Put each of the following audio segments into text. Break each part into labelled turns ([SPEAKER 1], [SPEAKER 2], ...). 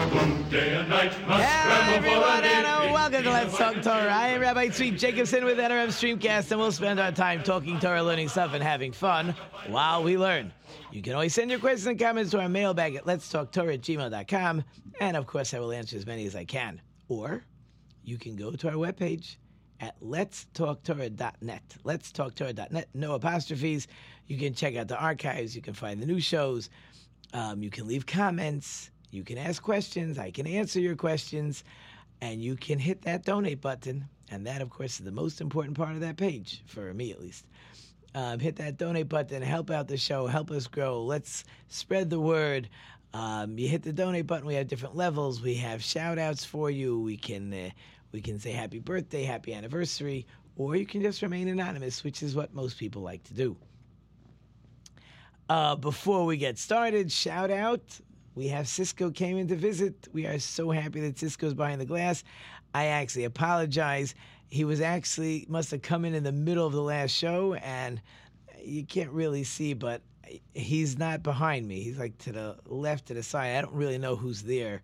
[SPEAKER 1] Everyone, welcome to Let's Talk Torah. I am Rabbi Tzvi Jacobson with NRM Streamcast, and we'll spend our time talking Torah, learning stuff, and having fun while we learn. You can always send your questions and comments to our mailbag at letstalktorah at gmail.com, and of course, I will answer as many as I can. Or you can go to our webpage at letstalktorah.net. Letstalktorah.net, no apostrophes. You can check out the archives, you can find the new shows, um, you can leave comments, you can ask questions, I can answer your questions, and you can hit that donate button. And that, of course, is the most important part of that page, for me at least. Um, hit that donate button, help out the show, help us grow. Let's spread the word. Um, you hit the donate button. We have different levels. We have shout outs for you. We can uh, we can say happy birthday, happy anniversary, or you can just remain anonymous, which is what most people like to do. Uh, before we get started, shout out. We have Cisco came in to visit. We are so happy that Cisco's behind the glass. I actually apologize. He was actually must have come in in the middle of the last show, and you can't really see, but he's not behind me. He's like to the left, to the side. I don't really know who's there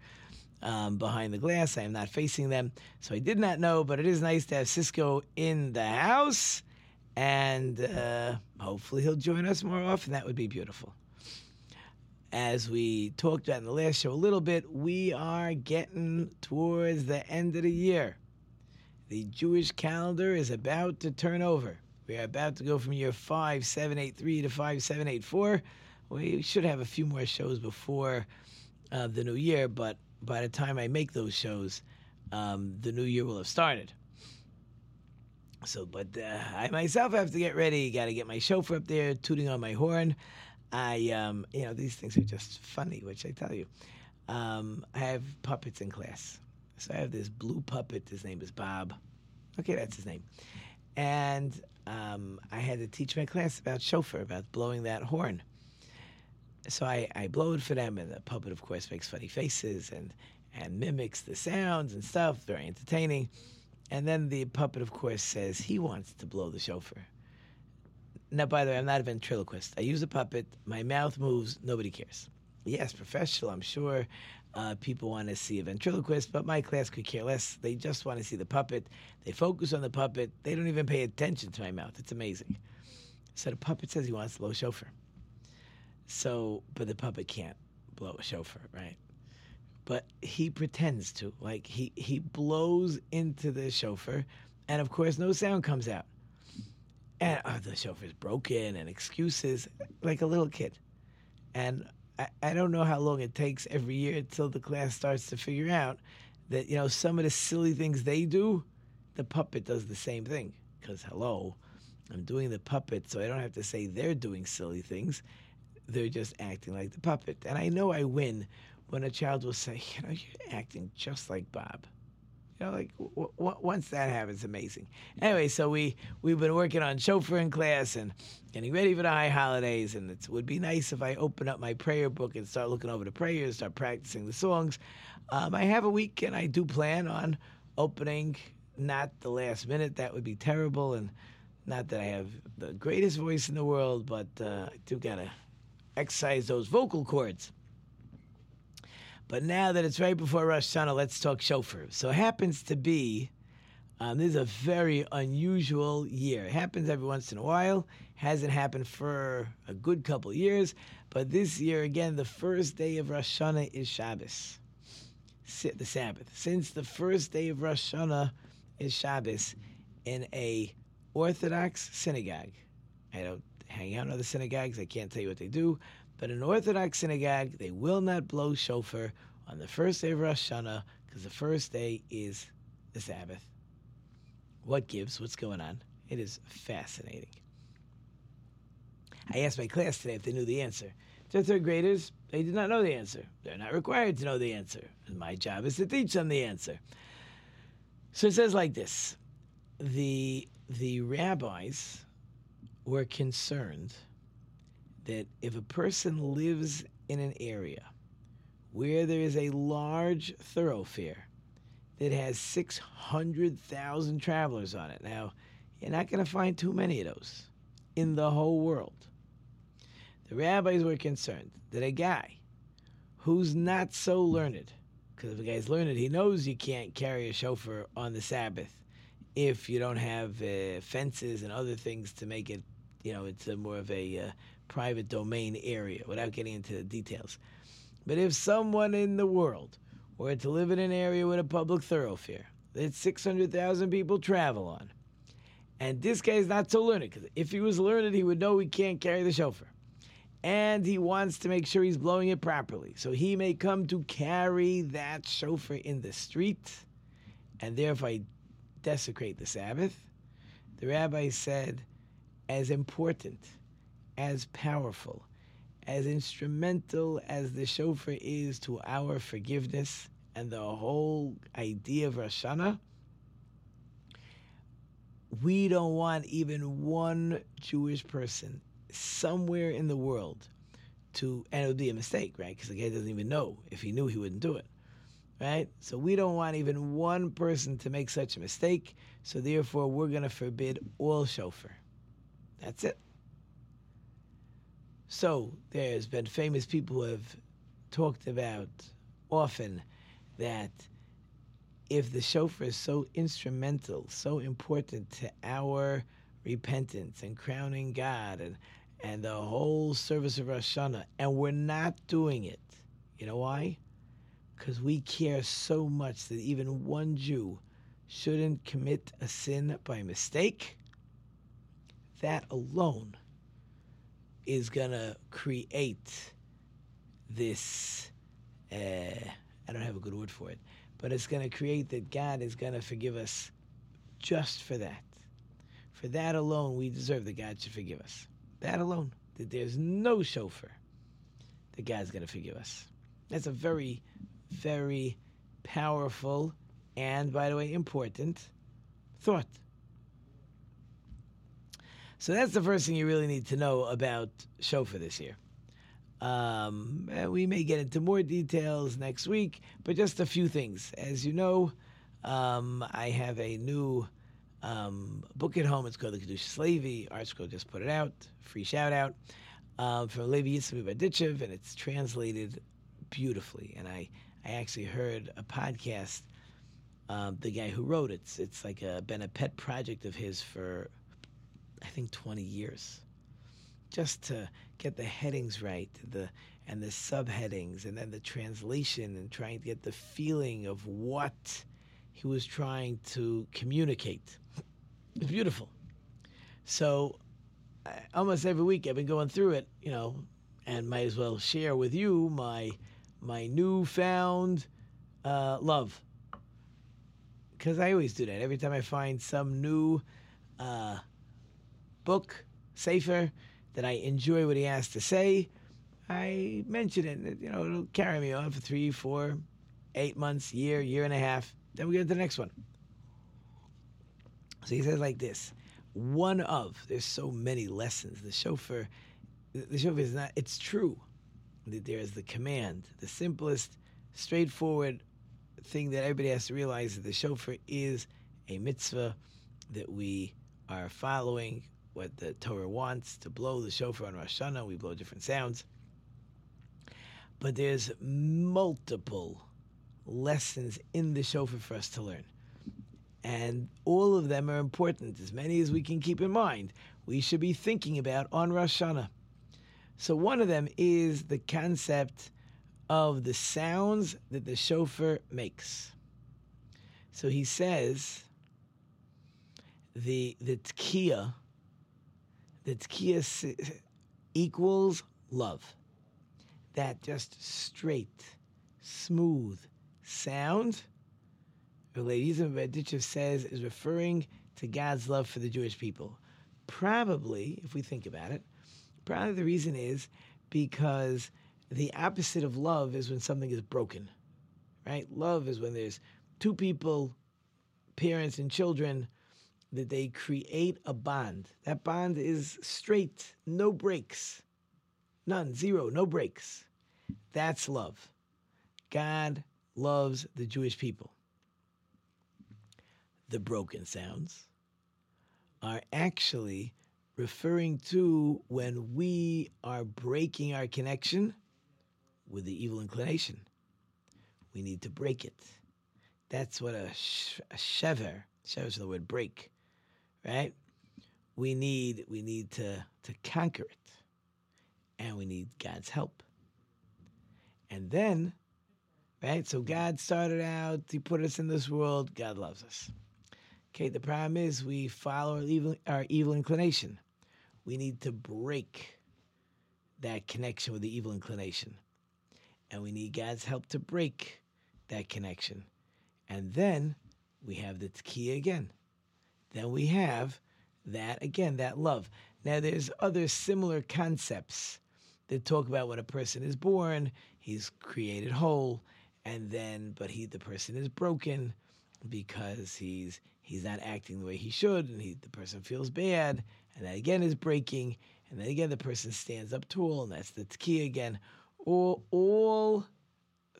[SPEAKER 1] um, behind the glass. I am not facing them, so I did not know. But it is nice to have Cisco in the house, and uh, hopefully he'll join us more often. That would be beautiful. As we talked about in the last show a little bit, we are getting towards the end of the year. The Jewish calendar is about to turn over. We are about to go from year 5783 to 5784. We should have a few more shows before uh, the new year, but by the time I make those shows, um, the new year will have started. So, but uh, I myself have to get ready. Got to get my shofar up there, tooting on my horn. I, um, you know, these things are just funny, which I tell you. Um, I have puppets in class. So I have this blue puppet. His name is Bob. Okay, that's his name. And um, I had to teach my class about shofar, about blowing that horn. So I, I blow it for them, and the puppet, of course, makes funny faces and, and mimics the sounds and stuff. Very entertaining. And then the puppet, of course, says he wants to blow the shofar. Now, by the way, I'm not a ventriloquist. I use a puppet. My mouth moves. Nobody cares. Yes, professional. I'm sure uh, people want to see a ventriloquist, but my class could care less. They just want to see the puppet. They focus on the puppet. They don't even pay attention to my mouth. It's amazing. So the puppet says he wants to blow a shofar. So, but the puppet can't blow a shofar, right? But he pretends to. Like he he blows into the shofar, and of course, no sound comes out. And oh, the shofar's broken and excuses, like a little kid. And I, I don't know how long it takes every year until the class starts to figure out that, you know, some of the silly things they do, the puppet does the same thing. Because, hello, I'm doing the puppet, so I don't have to say they're doing silly things. They're just acting like the puppet. And I know I win when a child will say, you know, you're acting just like Bob. You know, like w- w- once that happens, amazing. Anyway, so we we've been working on shofar in class and getting ready for the high holidays, and it would be nice if I open up my prayer book and start looking over the prayers, start practicing the songs. Um, I have a week, and I do plan on opening. Not the last minute; that would be terrible, and not that I have the greatest voice in the world, but uh, I do gotta exercise those vocal cords. But now that it's right before Rosh Hashanah, let's talk shofar. So it happens to be, um, this is a very unusual year. It happens every once in a while. Hasn't happened for a good couple years. But this year, again, the first day of Rosh Hashanah is Shabbos, the Sabbath. Since the first day of Rosh Hashanah is Shabbos in a Orthodox synagogue. I don't hang out in other synagogues. I can't tell you what they do. But in Orthodox synagogue, they will not blow shofar on the first day of Rosh Hashanah because the first day is the Sabbath. What gives? What's going on? It is fascinating. I asked my class today if they knew the answer. To third graders, they did not know the answer. They're not required to know the answer. And my job is to teach them the answer. So it says like this: the the rabbis were concerned that if a person lives in an area where there is a large thoroughfare that has 600,000 travelers on it. Now, you're not going to find too many of those in the whole world. The rabbis were concerned that a guy who's not so learned, because if a guy's learned, he knows you can't carry a shofar on the Sabbath if you don't have uh, fences and other things to make it, you know, it's more of a uh, private domain area without getting into the details. But if someone in the world were to live in an area with a public thoroughfare that 600,000 people travel on, and this guy is not so learned, because if he was learned, he would know he can't carry the shofar. And he wants to make sure he's blowing it properly. So he may come to carry that shofar in the street and therefore desecrate the Sabbath. The rabbi said, as important, as powerful, as instrumental as the shofar is to our forgiveness and the whole idea of Rosh Hashanah, we don't want even one Jewish person somewhere in the world to, and it would be a mistake, right? Because the guy doesn't even know. If he knew, he wouldn't do it, right? So we don't want even one person to make such a mistake. So therefore, we're going to forbid all shofar. That's it. So there's been famous people who have talked about often that if the shofar is so instrumental, so important to our repentance and crowning God and and the whole service of Rosh Hashanah, and we're not doing it, you know why? Because we care so much that even one Jew shouldn't commit a sin by mistake. That alone is gonna create this. Uh, I don't have a good word for it, but it's gonna create that God is gonna forgive us just for that. For that alone, we deserve that God should forgive us. That alone, that there's no shofar that God's gonna forgive us. That's a very, very powerful and, by the way, important thought. So that's the first thing you really need to know about Shofar this year. Um, we may get into more details next week, but just a few things. As you know, um, I have a new um, book at home. It's called The Kedushas Levi. ArtScroll just put it out. Free shout out um, from Levi Berditchev, and it's translated beautifully. And I, I actually heard a podcast. Um, the guy who wrote it, it's, it's like a, been a pet project of his for I think 20 years, just to get the headings right, the and the subheadings, and then the translation, and trying to get the feeling of what he was trying to communicate. It's beautiful. So, almost every week I've been going through it, you know, and might as well share with you my my newfound uh, love. Because I always do that. Every time I find some new uh, book, Sefer, that I enjoy what he has to say, I mention it. You know, it'll carry me on for three, four, eight months, year, year and a half. Then we get to the next one. So he says like this one of, there's so many lessons. The shofar, the shofar is not, it's true that there is the command, the simplest, straightforward thing that everybody has to realize that the shofar is a mitzvah that we are following what the Torah wants to blow the shofar on Rosh Hashanah. We blow different sounds. But there's multiple lessons in the shofar for us to learn. And all of them are important, as many as we can keep in mind. We should be thinking about on Rosh Hashanah. So one of them is the concept of the sounds that the shofar makes. So he says the the tkiya the tkiya equals love. That just straight, smooth sound, ladies and Berditchev says, is referring to God's love for the Jewish people. Probably, if we think about it, probably the reason is because the opposite of love is when something is broken, right? Love is when there's two people parents and children that they create a bond. That bond is straight, no breaks. None, zero, no breaks. That's love. God loves the Jewish people. The broken sounds are actually referring to when we are breaking our connection with the evil inclination. We need to break it. That's what a, sh- a shever, shever is the word break, right? We need we need to to conquer it, and we need God's help. And then, right? So God started out; He put us in this world. God loves us. Okay. The problem is we follow our evil our evil inclination. We need to break that connection with the evil inclination, and we need God's help to break that connection. And then we have the tkiya again. Then we have that again, that love. Now there's other similar concepts that talk about when a person is born, he's created whole, and then but he the person is broken because he's he's not acting the way he should, and he the person feels bad, and that again is breaking, and then again the person stands up tall, and that's the key again. All all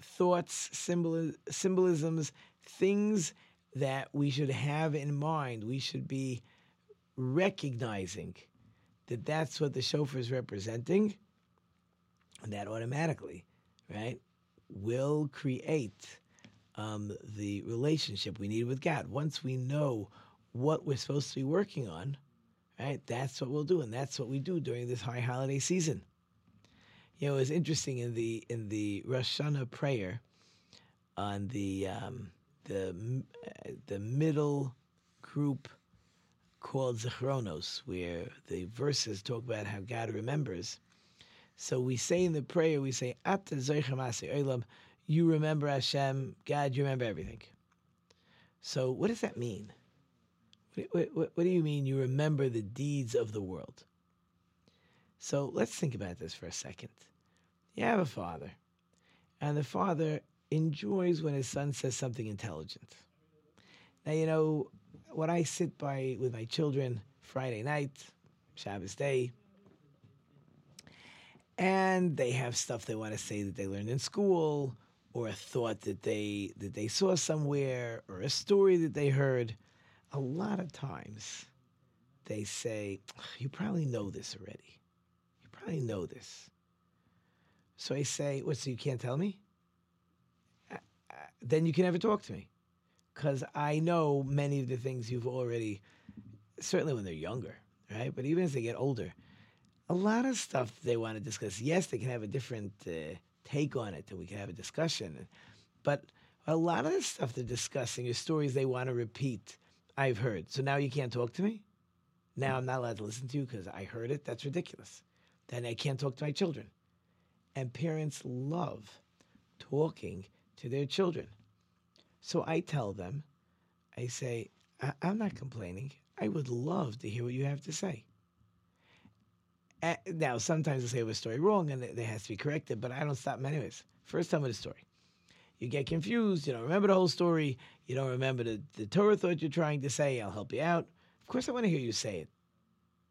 [SPEAKER 1] thoughts, symbol, symbolisms, things that we should have in mind. We should be recognizing that that's what the shofar is representing, and that automatically, right, will create um, the relationship we need with God. Once we know what we're supposed to be working on, right, that's what we'll do, and that's what we do during this high holiday season. You know, it's interesting in the in the Rosh Hashanah prayer on the um, the the middle group called Zechronos, where the verses talk about how God remembers. So we say in the prayer, we say, Ata Olam, you remember Hashem, God, you remember everything. So what does that mean? What, what, what do you mean you remember the deeds of the world? So let's think about this for a second. You have a father, and the father enjoys when his son says something intelligent. Now, you know, when I sit by with my children Friday night, Shabbos day, and they have stuff they want to say that they learned in school, or a thought that they that they saw somewhere, or a story that they heard, a lot of times they say, "You probably know this already. You probably know this." So I say, "What? So you can't tell me?" Then you can never talk to me because I know many of the things you've already, certainly when they're younger, right? But even as they get older, a lot of stuff they want to discuss. Yes, they can have a different uh, take on it, and we can have a discussion. But a lot of the stuff they're discussing is stories they want to repeat. I've heard. So now you can't talk to me. Now I'm not allowed to listen to you because I heard it. That's ridiculous. Then I can't talk to my children. And parents love talking to their children. So I tell them, I say, I- am not complaining. I would love to hear what you have to say. now, sometimes I say a story wrong and it, it has to be corrected, but I don't stop them anyways. First time with the story. You get confused, you don't remember the whole story, you don't remember the, the Torah thought you're trying to say, I'll help you out. Of course, I want to hear you say it.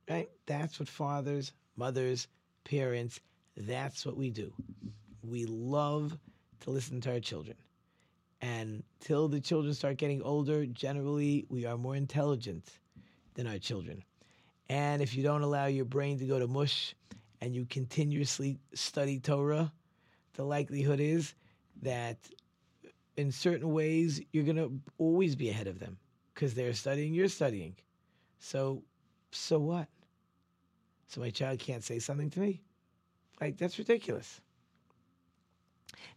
[SPEAKER 1] Right? That's what fathers, mothers, parents, that's what we do. We love to listen to our children. And till the children start getting older, generally we are more intelligent than our children. And if you don't allow your brain to go to mush and you continuously study Torah, the likelihood is that in certain ways you're going to always be ahead of them because they're studying, you're studying. So, so what? So my child can't say something to me? Like, that's ridiculous.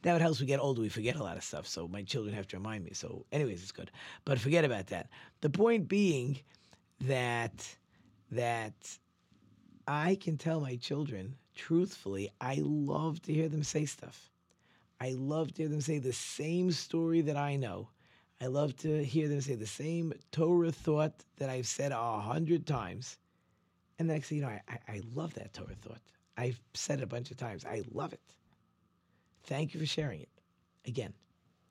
[SPEAKER 1] It helps we get older, we forget a lot of stuff. So my children have to remind me. So, anyways, it's good. But forget about that. The point being that that I can tell my children truthfully, I love to hear them say stuff. I love to hear them say the same story that I know. I love to hear them say the same Torah thought that I've said a hundred times. And next thing you know, I, I love that Torah thought. I've said it a bunch of times. I love it. Thank you for sharing it again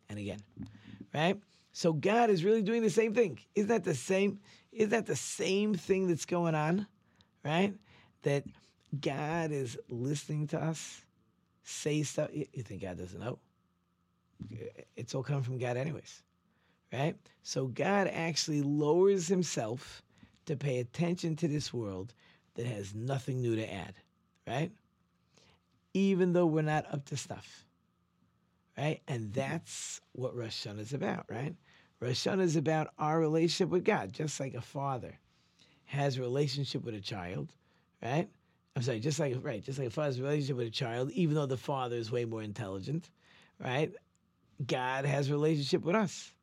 [SPEAKER 1] and again. Right? So God is really doing the same thing. Isn't that the same? Isn't that the same thing that's going on? Right? That God is listening to us say stuff. You think God doesn't know? It's all coming from God, anyways. Right? So God actually lowers himself to pay attention to this world that has nothing new to add. Right? Even though we're not up to stuff. Right? And that's what Rosh Hashanah is about, right? Rosh Hashanah is about our relationship with God, just like a father has a relationship with a child, right? I'm sorry, just like right, just like a father's relationship with a child, even though the father is way more intelligent, right? God has a relationship with us.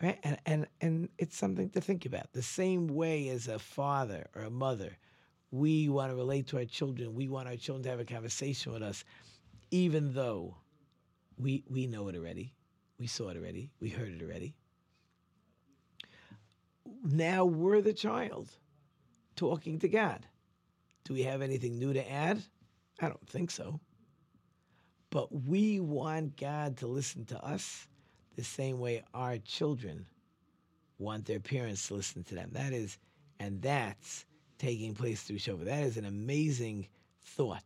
[SPEAKER 1] Right? And and and it's something to think about. The same way as a father or a mother, we want to relate to our children. We want our children to have a conversation with us, even though we we know it already. We saw it already. We heard it already. Now we're the child talking to God. Do we have anything new to add? I don't think so. But we want God to listen to us the same way our children want their parents to listen to them. That is, and that's taking place through Shofar. That is an amazing thought.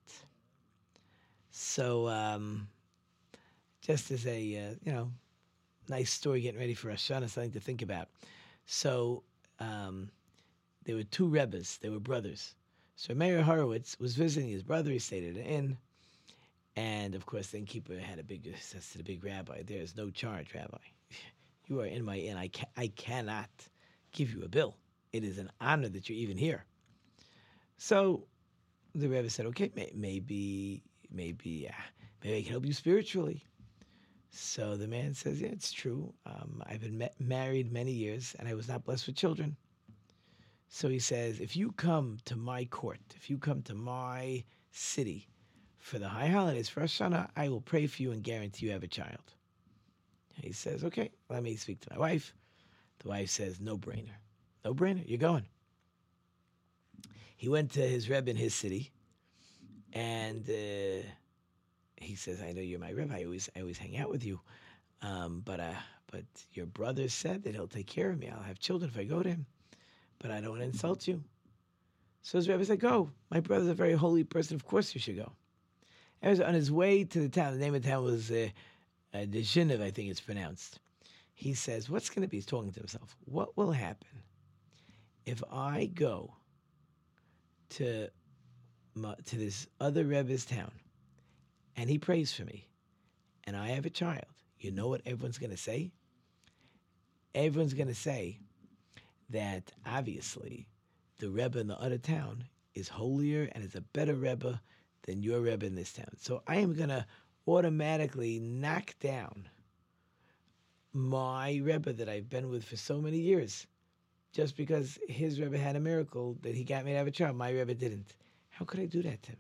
[SPEAKER 1] So, um, just as a uh, you know nice story getting ready for Hashanah, something to think about. So um, there were two rebbes; they were brothers. So Meir Horowitz was visiting his brother. He stayed at an inn, and of course, the innkeeper had a big says to the big rabbi, "There is no charge, Rabbi. You are in my inn. I ca- I cannot give you a bill. It is an honor that you're even here." So the Rebbe said, "Okay, may- maybe, maybe, uh, maybe I can help you spiritually." So the man says, Yeah, it's true. Um, I've been ma- married many years and I was not blessed with children. So he says, If you come to my court, if you come to my city for the high holidays, for Hashanah, I will pray for you and guarantee you have a child. He says, Okay, let me speak to my wife. The wife says, No brainer. No brainer. You're going. He went to his Rebbe in his city and. Uh, he says, "I know you're my rebbe. I always, I always hang out with you, um, but, uh, but your brother said that he'll take care of me. I'll have children if I go to him, but I don't want to insult you." So his rebbe said, "Go. My brother's a very holy person. Of course you should go." And was on his way to the town. The name of the town was uh, uh, I think it's pronounced. He says, "What's going to be?" He's talking to himself. What will happen if I go to my, to this other rebbe's town? and he prays for me, and I have a child, you know what everyone's going to say? Everyone's going to say that obviously the Rebbe in the other town is holier and is a better Rebbe than your Rebbe in this town. So I am going to automatically knock down my Rebbe that I've been with for so many years just because his Rebbe had a miracle that he got me to have a child. My Rebbe didn't. How could I do that to him?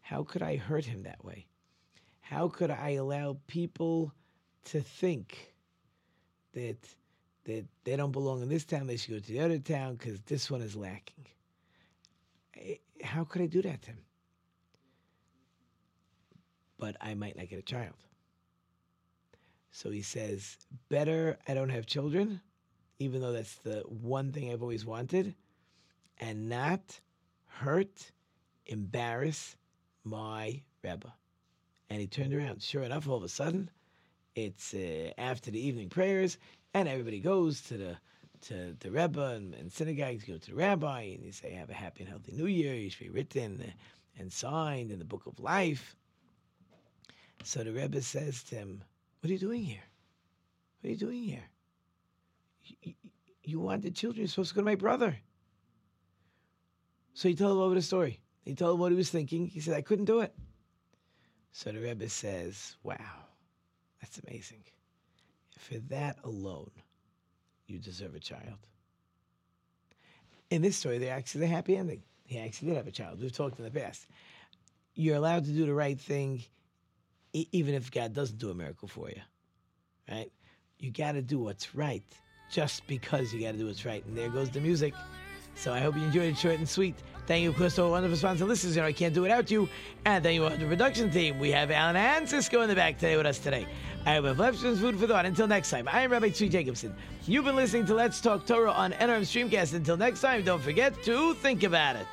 [SPEAKER 1] How could I hurt him that way? How could I allow people to think that that they don't belong in this town, they should go to the other town because this one is lacking? How could I do that to him? But I might not get a child. So he says, better I don't have children, even though that's the one thing I've always wanted, and not hurt, embarrass, my Rebbe. And he turned around. Sure enough, all of a sudden, it's uh, after the evening prayers, and everybody goes to the to the Rebbe and, and synagogues, go to the rabbi, and they say, Have a happy and healthy new year. You should be written and signed in the book of life. So the Rebbe says to him, What are you doing here? What are you doing here? You, wanted children. You're supposed to go to my brother. So he told him over the story. He told him what he was thinking. He said, I couldn't do it. So the Rebbe says, Wow, that's amazing. For that alone, you deserve a child. In this story, they're actually a happy ending. He actually did have a child. We've talked in the past. You're allowed to do the right thing, even if God doesn't do a miracle for you, right? You got to do what's right just because you got to do what's right. And there goes the music. So I hope you enjoyed it short and sweet. Thank you, of course, to our wonderful sponsor listeners. You know, I can't do without you. And thank you to the production team. We have Alan and Cisco in the back today with us today. I have Lefson's food for thought. Until next time, I am Rabbi Tzvi Jacobson. You've been listening to Let's Talk Torah on NRM Streamcast. Until next time, don't forget to think about it.